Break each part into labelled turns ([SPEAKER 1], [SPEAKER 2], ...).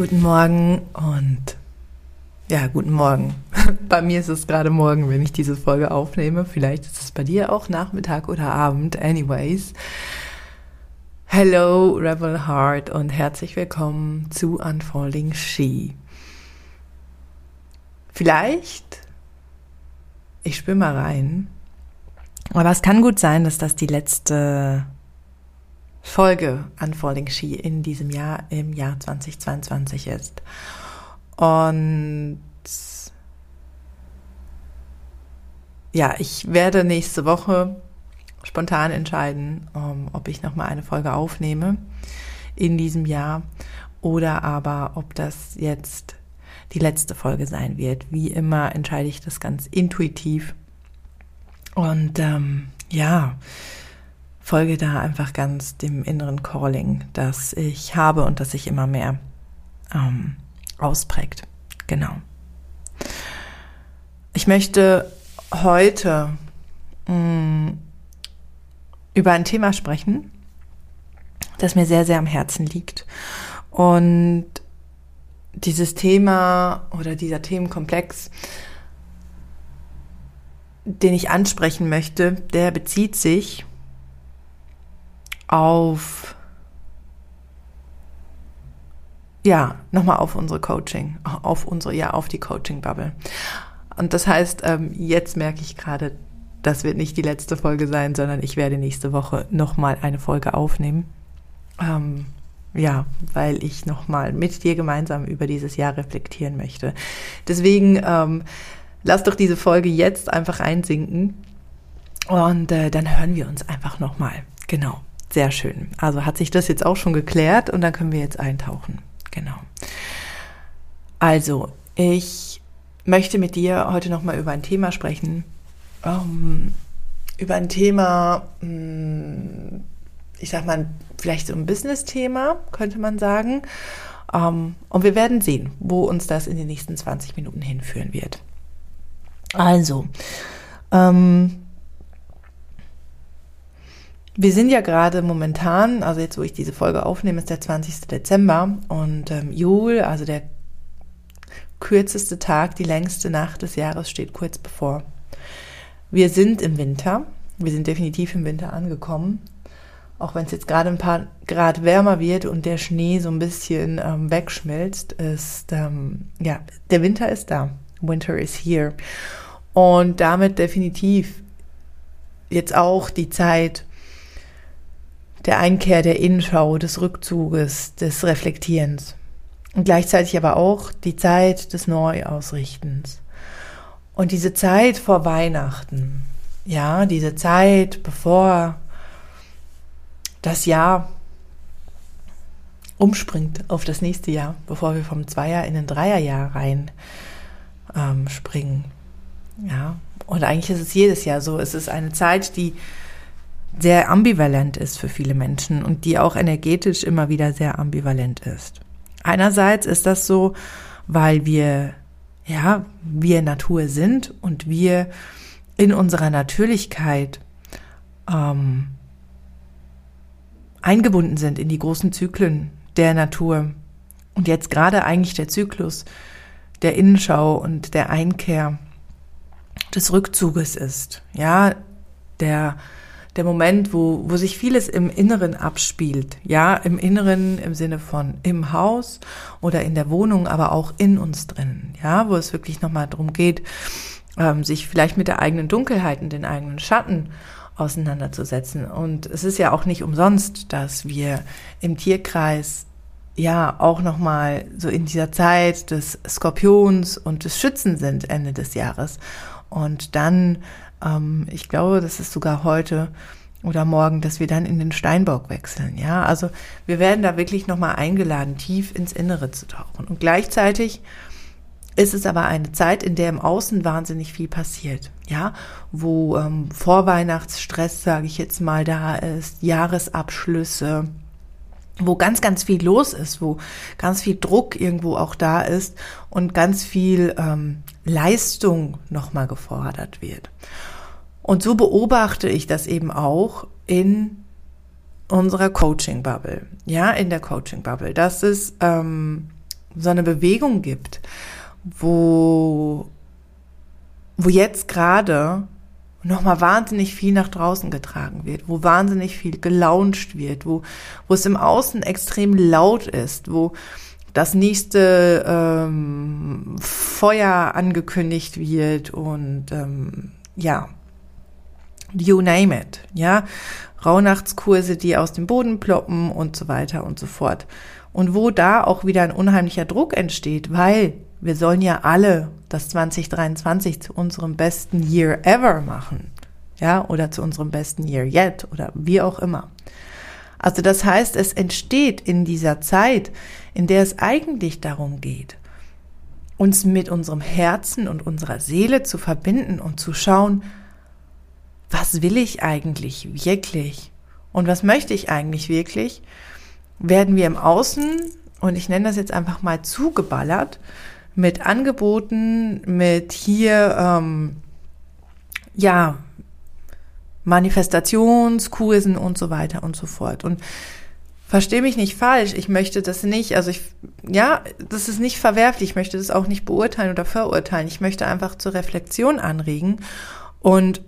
[SPEAKER 1] Guten Morgen und ja, guten Morgen. Bei mir ist es gerade morgen, wenn ich diese Folge aufnehme. Vielleicht ist es bei dir auch Nachmittag oder Abend. Anyways. Hello, Rebel Heart und herzlich willkommen zu Unfolding She. Vielleicht, ich spüre mal rein, aber es kann gut sein, dass das die letzte Folge Unfolding She in diesem Jahr, im Jahr 2022 ist. Und ja, ich werde nächste Woche spontan entscheiden, ähm, ob ich nochmal eine Folge aufnehme in diesem Jahr oder aber ob das jetzt die letzte Folge sein wird. Wie immer entscheide ich das ganz intuitiv. Und ähm, ja, folge da einfach ganz dem inneren Calling, das ich habe und das sich immer mehr ähm, ausprägt. Genau. Ich möchte heute mh, mm, über ein Thema sprechen, das mir sehr, sehr am Herzen liegt. Und dieses Thema oder dieser Themenkomplex, den ich ansprechen möchte, der bezieht sich auf ja, nochmal auf unsere Coaching, auf unsere, ja, auf die Coaching-Bubble. Und das heißt, ähm, jetzt merke ich gerade, das wird nicht die letzte Folge sein, sondern ich werde nächste Woche nochmal eine Folge aufnehmen. Ähm, ja, weil ich nochmal mit dir gemeinsam über dieses Jahr reflektieren möchte. Deswegen ähm, lass doch diese Folge jetzt einfach einsinken und äh, dann hören wir uns einfach nochmal. Genau, sehr schön. Also hat sich das jetzt auch schon geklärt und dann können wir jetzt eintauchen. Genau. Also, ich möchte mit dir heute nochmal über ein Thema sprechen. Um, ähm, über ein Thema, hm, ich sag mal, vielleicht so ein Business-Thema, könnte man sagen. Um, ähm, und wir werden sehen, wo uns das in den nächsten 20 Minuten hinführen wird. Also, ähm, wir sind ja gerade momentan, also jetzt, wo ich diese Folge aufnehme, ist der 20. Dezember und ähm, Jul, also der kürzeste Tag, die längste Nacht des Jahres steht kurz bevor. Wir sind im Winter, wir sind definitiv im Winter angekommen, auch wenn es jetzt gerade ein paar Grad wärmer wird und der Schnee so ein bisschen ähm, wegschmilzt, ist, ähm, ja, der Winter ist da. Winter is here. Und damit definitiv jetzt auch die Zeit, der Einkehr der Innenschau, des Rückzuges, des Reflektierens. Und gleichzeitig aber auch die Zeit des Neuausrichtens. Und diese Zeit vor Weihnachten, ja, diese Zeit bevor das Jahr umspringt auf das nächste Jahr, bevor wir vom Zweier in den Dreierjahr rein ähm, springen. Ja, und eigentlich ist es jedes Jahr so. Es ist eine Zeit, die sehr ambivalent ist für viele Menschen und die auch energetisch immer wieder sehr ambivalent ist. Einerseits ist das so, weil wir, ja, wir Natur sind und wir in unserer Natürlichkeit ähm, eingebunden sind in die großen Zyklen der Natur. Und jetzt gerade eigentlich der Zyklus der Innenschau und der Einkehr des Rückzuges ist. Ja, der der Moment, wo, wo sich vieles im Inneren abspielt. Ja, im Inneren im Sinne von im Haus oder in der Wohnung, aber auch in uns drin. Ja, wo es wirklich nochmal darum geht, ähm, sich vielleicht mit der eigenen Dunkelheit und den eigenen Schatten auseinanderzusetzen. Und es ist ja auch nicht umsonst, dass wir im Tierkreis ja auch nochmal so in dieser Zeit des Skorpions und des Schützen sind Ende des Jahres. Und dann ähm, ich glaube, das ist sogar heute oder morgen, dass wir dann in den Steinbock wechseln. Ja, also wir werden da wirklich nochmal eingeladen, tief ins Innere zu tauchen. Und gleichzeitig ist es aber eine Zeit, in der im Außen wahnsinnig viel passiert. Ja, wo ähm, Vorweihnachtsstress, sage ich jetzt mal, da ist, Jahresabschlüsse, wo ganz, ganz viel los ist, wo ganz viel Druck irgendwo auch da ist und ganz viel ähm, Leistung nochmal gefordert wird. Und so beobachte ich das eben auch in unserer Coaching-Bubble. Ja, in der Coaching-Bubble. Das ist ähm, so eine Bewegung gibt, wo, wo jetzt gerade nochmal wahnsinnig viel nach draußen getragen wird, wo wahnsinnig viel gelauncht wird, wo, wo es im Außen extrem laut ist, wo das nächste ähm, Feuer angekündigt wird und ähm, ja, you name it, ja, Rauhnachtskurse, die aus dem Boden ploppen und so weiter und so fort. Und wo da auch wieder ein unheimlicher Druck entsteht, weil wir sollen ja alle das 2023 zu unserem besten Year ever machen. Ja, oder zu unserem besten Year yet oder wie auch immer. Also das heißt, es entsteht in dieser Zeit, in der es eigentlich darum geht, uns mit unserem Herzen und unserer Seele zu verbinden und zu schauen, was will ich eigentlich wirklich und was möchte ich eigentlich wirklich, werden wir im Außen, und ich nenne das jetzt einfach mal zugeballert, mit Angeboten, mit hier, ähm, ja, Manifestationskursen und so weiter und so fort. Und verstehe mich nicht falsch, ich möchte das nicht, also ich, ja, das ist nicht verwerflich, ich möchte das auch nicht beurteilen oder verurteilen. Ich möchte einfach zur Reflexion anregen und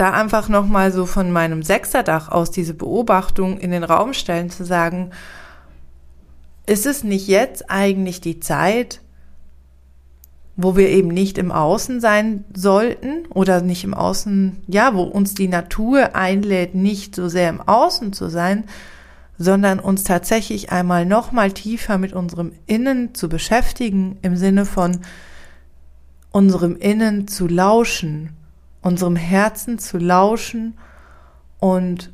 [SPEAKER 1] da einfach nochmal so von meinem Sechserdach aus diese Beobachtung in den Raum stellen, zu sagen, ist es nicht jetzt eigentlich die Zeit, wo wir eben nicht im Außen sein sollten oder nicht im Außen, ja, wo uns die Natur einlädt, nicht so sehr im Außen zu sein, sondern uns tatsächlich einmal noch mal tiefer mit unserem Innen zu beschäftigen, im Sinne von unserem Innen zu lauschen, unserem Herzen zu lauschen und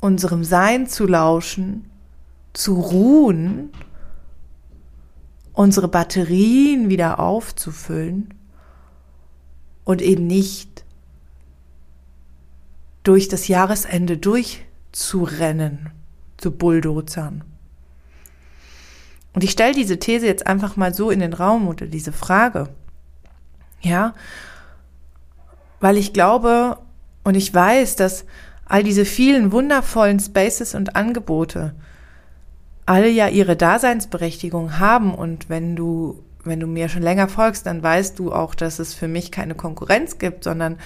[SPEAKER 1] unserem Sein zu lauschen, zu ruhen unsere Batterien wieder aufzufüllen und eben nicht durch das Jahresende durchzurennen, zu Bulldozern. Und ich stelle diese These jetzt einfach mal so in den Raum oder diese Frage. Ja, weil ich glaube und ich weiß, dass all diese vielen wundervollen Spaces und Angebote, alle ja ihre Daseinsberechtigung haben und wenn du wenn du mir schon länger folgst, dann weißt du auch, dass es für mich keine Konkurrenz gibt, sondern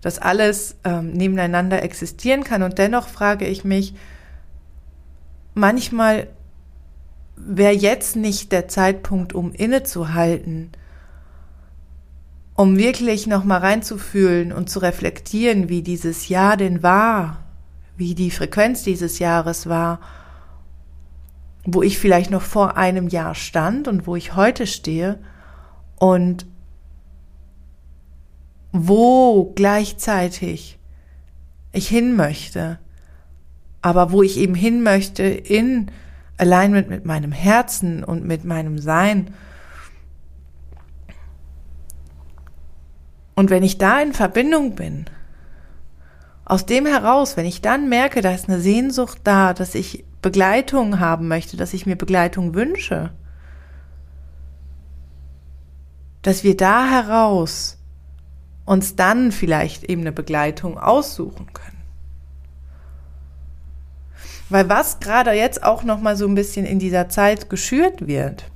[SPEAKER 1] dass alles ähm, nebeneinander existieren kann. Und dennoch frage ich mich, manchmal wäre jetzt nicht der Zeitpunkt, um innezuhalten, um wirklich nochmal reinzufühlen und zu reflektieren, wie dieses Jahr denn war, wie die Frequenz dieses Jahres war wo ich vielleicht noch vor einem Jahr stand und wo ich heute stehe und wo gleichzeitig ich hin möchte, aber wo ich eben hin möchte in Alignment mit meinem Herzen und mit meinem Sein. Und wenn ich da in Verbindung bin, aus dem heraus, wenn ich dann merke, da ist eine Sehnsucht da, dass ich Begleitung haben möchte, dass ich mir Begleitung wünsche, dass wir da heraus uns dann vielleicht eben eine Begleitung aussuchen können. Weil was gerade jetzt auch noch mal so ein bisschen in dieser Zeit geschürt wird,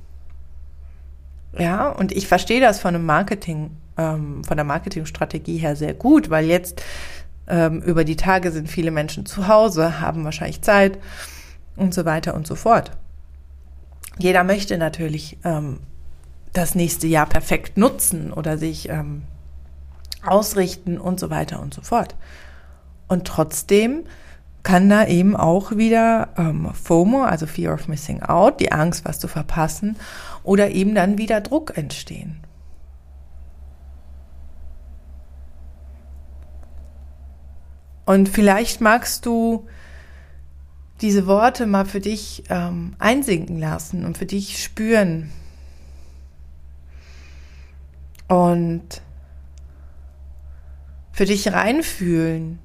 [SPEAKER 1] ja, und ich verstehe das von einem Marketing, ähm, von der Marketingstrategie her sehr gut, weil jetzt ähm, über die Tage sind viele Menschen zu Hause, haben wahrscheinlich Zeit und so weiter und so fort. Jeder möchte natürlich ähm, das nächste Jahr perfekt nutzen oder sich ähm, ausrichten und so weiter und so fort. Und trotzdem kann da eben auch wieder ähm, FOMO, also Fear of Missing Out, die Angst, was zu verpassen, oder eben dann wieder Druck entstehen. Und vielleicht magst du diese Worte mal für dich ähm, einsinken lassen und für dich spüren. Und für dich reinfühlen,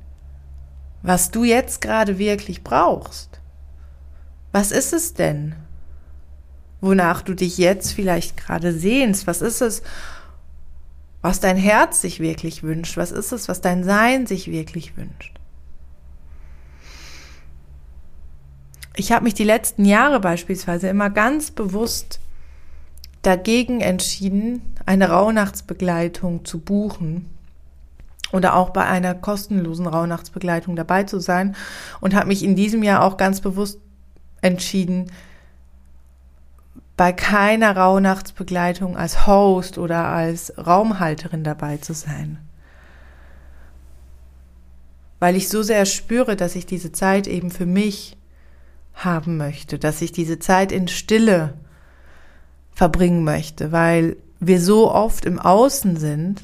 [SPEAKER 1] was du jetzt gerade wirklich brauchst. Was ist es denn, wonach du dich jetzt vielleicht gerade sehnst? Was ist es, was dein Herz sich wirklich wünscht? Was ist es, was dein Sein sich wirklich wünscht? ich habe mich die letzten Jahre beispielsweise immer ganz bewusst dagegen entschieden, eine Rauhnachtsbegleitung zu buchen oder auch bei einer kostenlosen Rauhnachtsbegleitung dabei zu sein und habe mich in diesem Jahr auch ganz bewusst entschieden, bei keiner Rauhnachtsbegleitung als Host oder als Raumhalterin dabei zu sein. Weil ich so sehr spüre, dass ich diese Zeit eben für mich haben möchte, dass ich diese Zeit in Stille verbringen möchte, weil wir so oft im Außen sind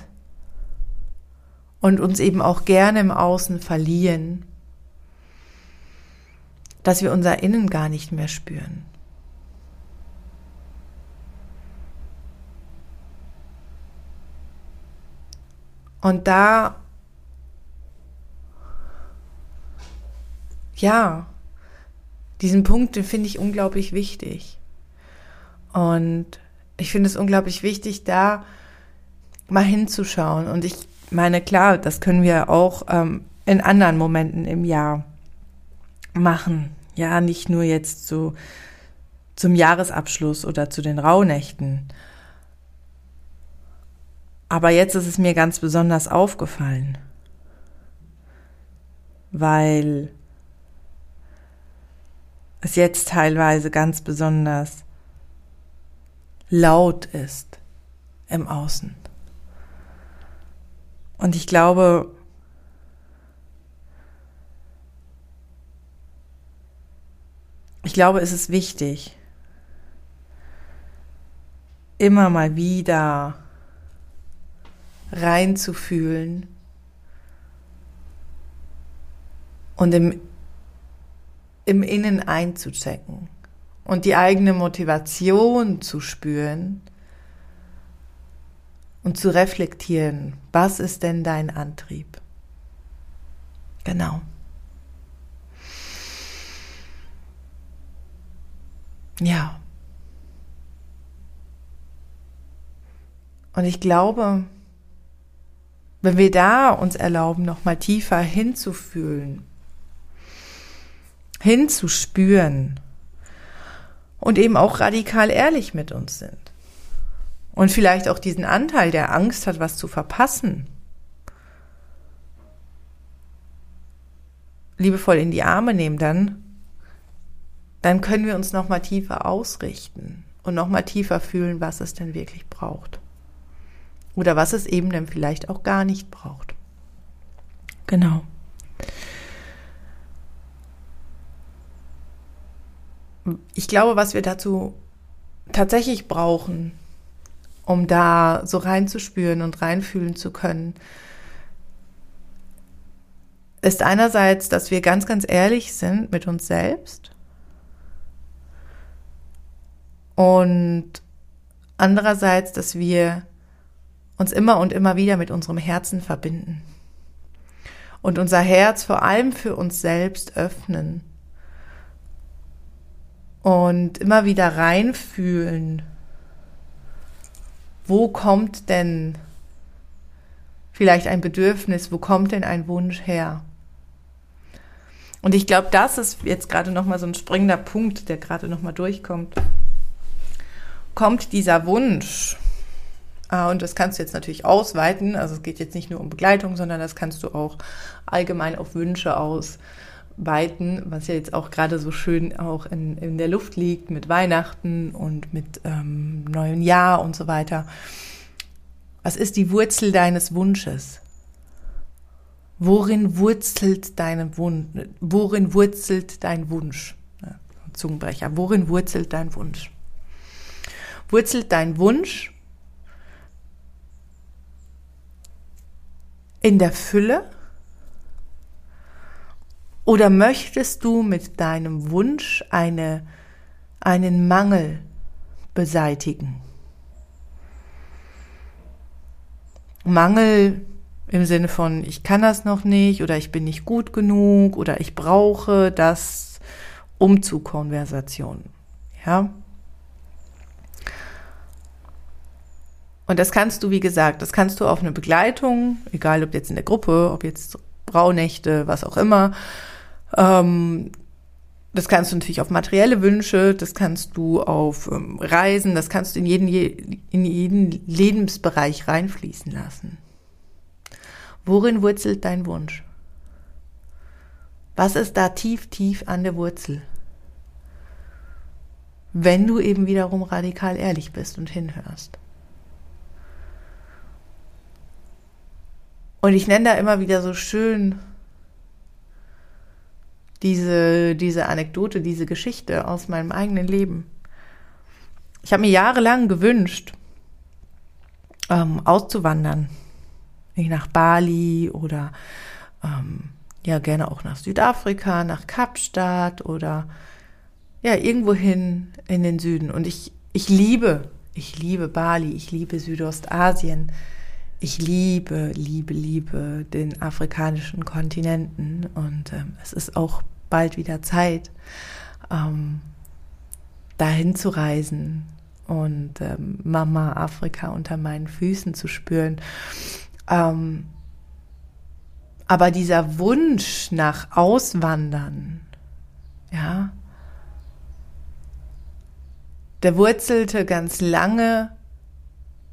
[SPEAKER 1] und uns eben auch gerne im Außen verlieren, dass wir unser Innen gar nicht mehr spüren. Und da, ja, diesen Punkt, den finde ich unglaublich wichtig. Und ich finde es unglaublich wichtig, da mal hinzuschauen. Und ich meine, klar, das können wir auch ähm, in anderen Momenten im Jahr machen. Ja, nicht nur jetzt so zum Jahresabschluss oder zu den Rauhnächten. Aber jetzt ist es mir ganz besonders aufgefallen, weil es jetzt teilweise ganz besonders laut ist im Außen. Und ich glaube, ich glaube, es ist wichtig, immer mal wieder reinzufühlen und im im Innen einzuchecken und die eigene Motivation zu spüren und zu reflektieren, was ist denn dein Antrieb? Genau. Ja. Und ich glaube, wenn wir da uns erlauben, noch mal tiefer hinzufühlen, hinzuspüren und eben auch radikal ehrlich mit uns sind. Und vielleicht auch diesen Anteil, der Angst hat, was zu verpassen, liebevoll in die Arme nehmen, dann, dann können wir uns noch mal tiefer ausrichten und noch mal tiefer fühlen, was es denn wirklich braucht. Oder was es eben dann vielleicht auch gar nicht braucht. Genau. ich glaube, was wir dazu tatsächlich brauchen, um da so reinzuspüren und reinfühlen zu können, ist einerseits, dass wir ganz, ganz ehrlich sind mit uns selbst und andererseits, dass wir uns immer und immer wieder mit unserem Herzen verbinden und unser Herz vor allem für uns selbst öffnen und immer wieder reinfühlen, wo kommt denn vielleicht ein Bedürfnis, wo kommt denn ein Wunsch her? Und ich glaube, das ist jetzt gerade noch mal so ein springender Punkt, der gerade noch mal durchkommt. Kommt dieser Wunsch, und das kannst du jetzt natürlich ausweiten, also es geht jetzt nicht nur um Begleitung, sondern das kannst du auch allgemein auf Wünsche aus weiten, was ja jetzt auch gerade so schön auch in, in der Luft liegt mit Weihnachten und mit ähm, neuen Jahr und so weiter. Was ist die Wurzel deines Wunsches? Worin wurzelt deine Wunsch? Worin wurzelt dein Wunsch? Zungenbrecher. Worin wurzelt dein Wunsch? Wurzelt dein Wunsch in der Fülle? Oder möchtest du mit deinem Wunsch eine, einen Mangel beseitigen? Mangel im Sinne von, ich kann das noch nicht oder ich bin nicht gut genug oder ich brauche das um zu Konversation. Ja? Und das kannst du, wie gesagt, das kannst du auf eine Begleitung, egal ob jetzt in der Gruppe, ob jetzt Braunächte, was auch immer, ähm, Das kannst du natürlich auf materielle Wünsche, das kannst du auf ähm, Reisen, das kannst du in jeden, in jeden Lebensbereich reinfließen lassen. Worin wurzelt dein Wunsch? Was ist da tief, tief an der Wurzel? Wenn du eben wiederum radikal ehrlich bist und hinhörst. Und ich nenne da immer wieder so schön diese, diese Anekdote, diese Geschichte aus meinem eigenen Leben. Ich habe mir jahrelang gewünscht, ähm, auszuwandern. Nicht nach Bali oder ähm, ja gerne auch nach Südafrika, nach Kapstadt oder ja irgendwohin in den Süden. Und ich, ich liebe, ich liebe Bali, ich liebe Südostasien. Ich liebe, liebe, liebe den afrikanischen Kontinenten und ähm, es ist auch bald wieder Zeit, ähm, dahin zu reisen und ähm, Mama Afrika unter meinen Füßen zu spüren. Ähm, aber dieser Wunsch nach Auswandern, ja, der wurzelte ganz lange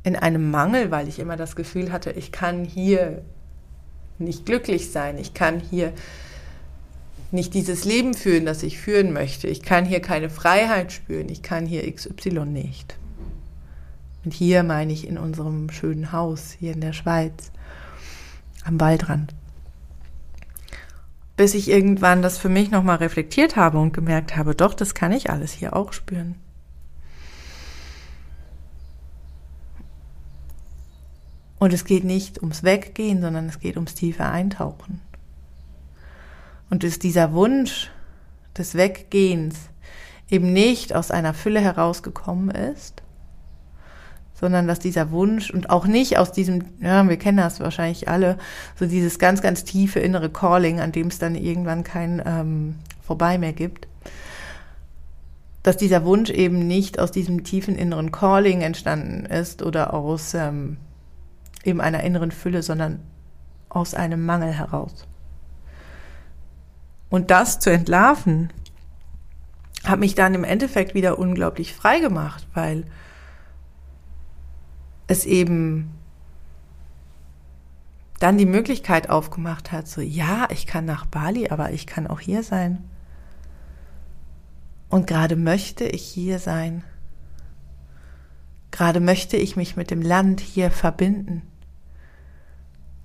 [SPEAKER 1] in einem Mangel, weil ich immer das Gefühl hatte, ich kann hier nicht glücklich sein, ich kann hier nicht dieses Leben führen, das ich führen möchte, ich kann hier keine Freiheit spüren, ich kann hier XY nicht. Und hier meine ich in unserem schönen Haus hier in der Schweiz am Waldrand. Bis ich irgendwann das für mich nochmal reflektiert habe und gemerkt habe, doch, das kann ich alles hier auch spüren. Und es geht nicht ums Weggehen, sondern es geht ums tiefe Eintauchen. Und dass dieser Wunsch des Weggehens eben nicht aus einer Fülle herausgekommen ist, sondern dass dieser Wunsch und auch nicht aus diesem, ja, wir kennen das wahrscheinlich alle, so dieses ganz, ganz tiefe innere Calling, an dem es dann irgendwann kein ähm, Vorbei mehr gibt, dass dieser Wunsch eben nicht aus diesem tiefen inneren Calling entstanden ist oder aus ähm, eben einer inneren Fülle, sondern aus einem Mangel heraus. Und das zu entlarven, hat mich dann im Endeffekt wieder unglaublich frei gemacht, weil es eben dann die Möglichkeit aufgemacht hat, so ja, ich kann nach Bali, aber ich kann auch hier sein. Und gerade möchte ich hier sein. Gerade möchte ich mich mit dem Land hier verbinden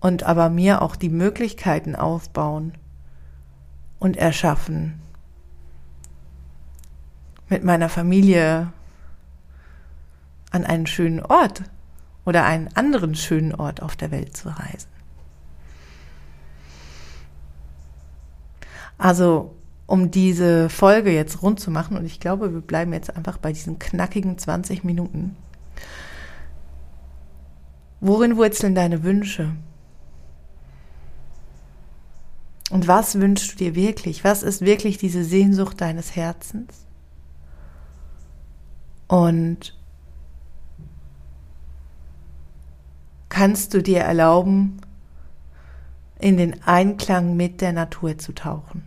[SPEAKER 1] und aber mir auch die Möglichkeiten aufbauen und erschaffen, mit meiner Familie an einen schönen Ort oder einen anderen schönen Ort auf der Welt zu reisen. Also, um diese Folge jetzt rund zu machen, und ich glaube, wir bleiben jetzt einfach bei diesen knackigen 20 Minuten. Worin wurzeln deine Wünsche? Und was wünschst du dir wirklich? Was ist wirklich diese Sehnsucht deines Herzens? Und kannst du dir erlauben, in den Einklang mit der Natur zu tauchen?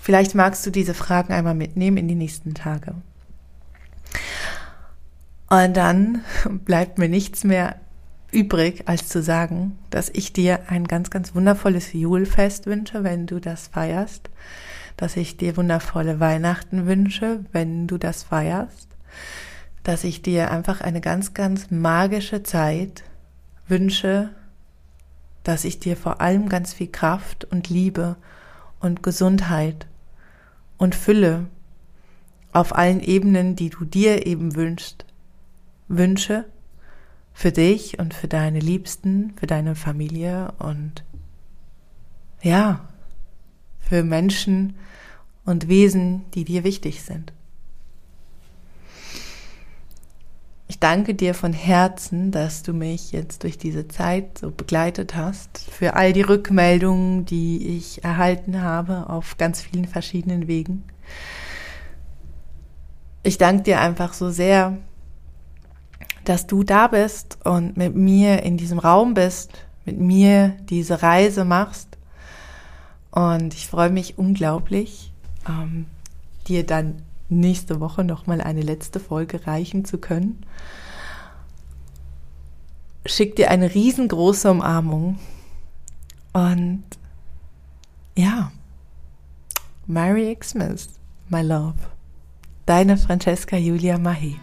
[SPEAKER 1] Vielleicht magst du diese Fragen einmal mitnehmen in die nächsten Tage. Und dann bleibt mir nichts mehr übrig, als zu sagen, dass ich dir ein ganz, ganz wundervolles Julfest wünsche, wenn du das feierst, dass ich dir wundervolle Weihnachten wünsche, wenn du das feierst, dass ich dir einfach eine ganz, ganz magische Zeit wünsche, dass ich dir vor allem ganz viel Kraft und Liebe und Gesundheit und Fülle auf allen Ebenen, die du dir eben wünschst, wünsche für dich und für deine Liebsten, für deine Familie und ja, für Menschen und Wesen, die dir wichtig sind. Ich danke dir von Herzen, dass du mich jetzt durch diese Zeit so begleitet hast, für all die Rückmeldungen, die ich erhalten habe auf ganz vielen verschiedenen Wegen. Ich danke dir einfach so sehr, dass du da bist und mit mir in diesem Raum bist, mit mir diese Reise machst Und ich freue mich unglaublich, ähm, dir dann nächste Woche nochmal eine letzte Folge reichen zu können. Schick dir eine riesengroße Umarmung und ja, Merry Xmas, my love. Deine Francesca Julia Mahi.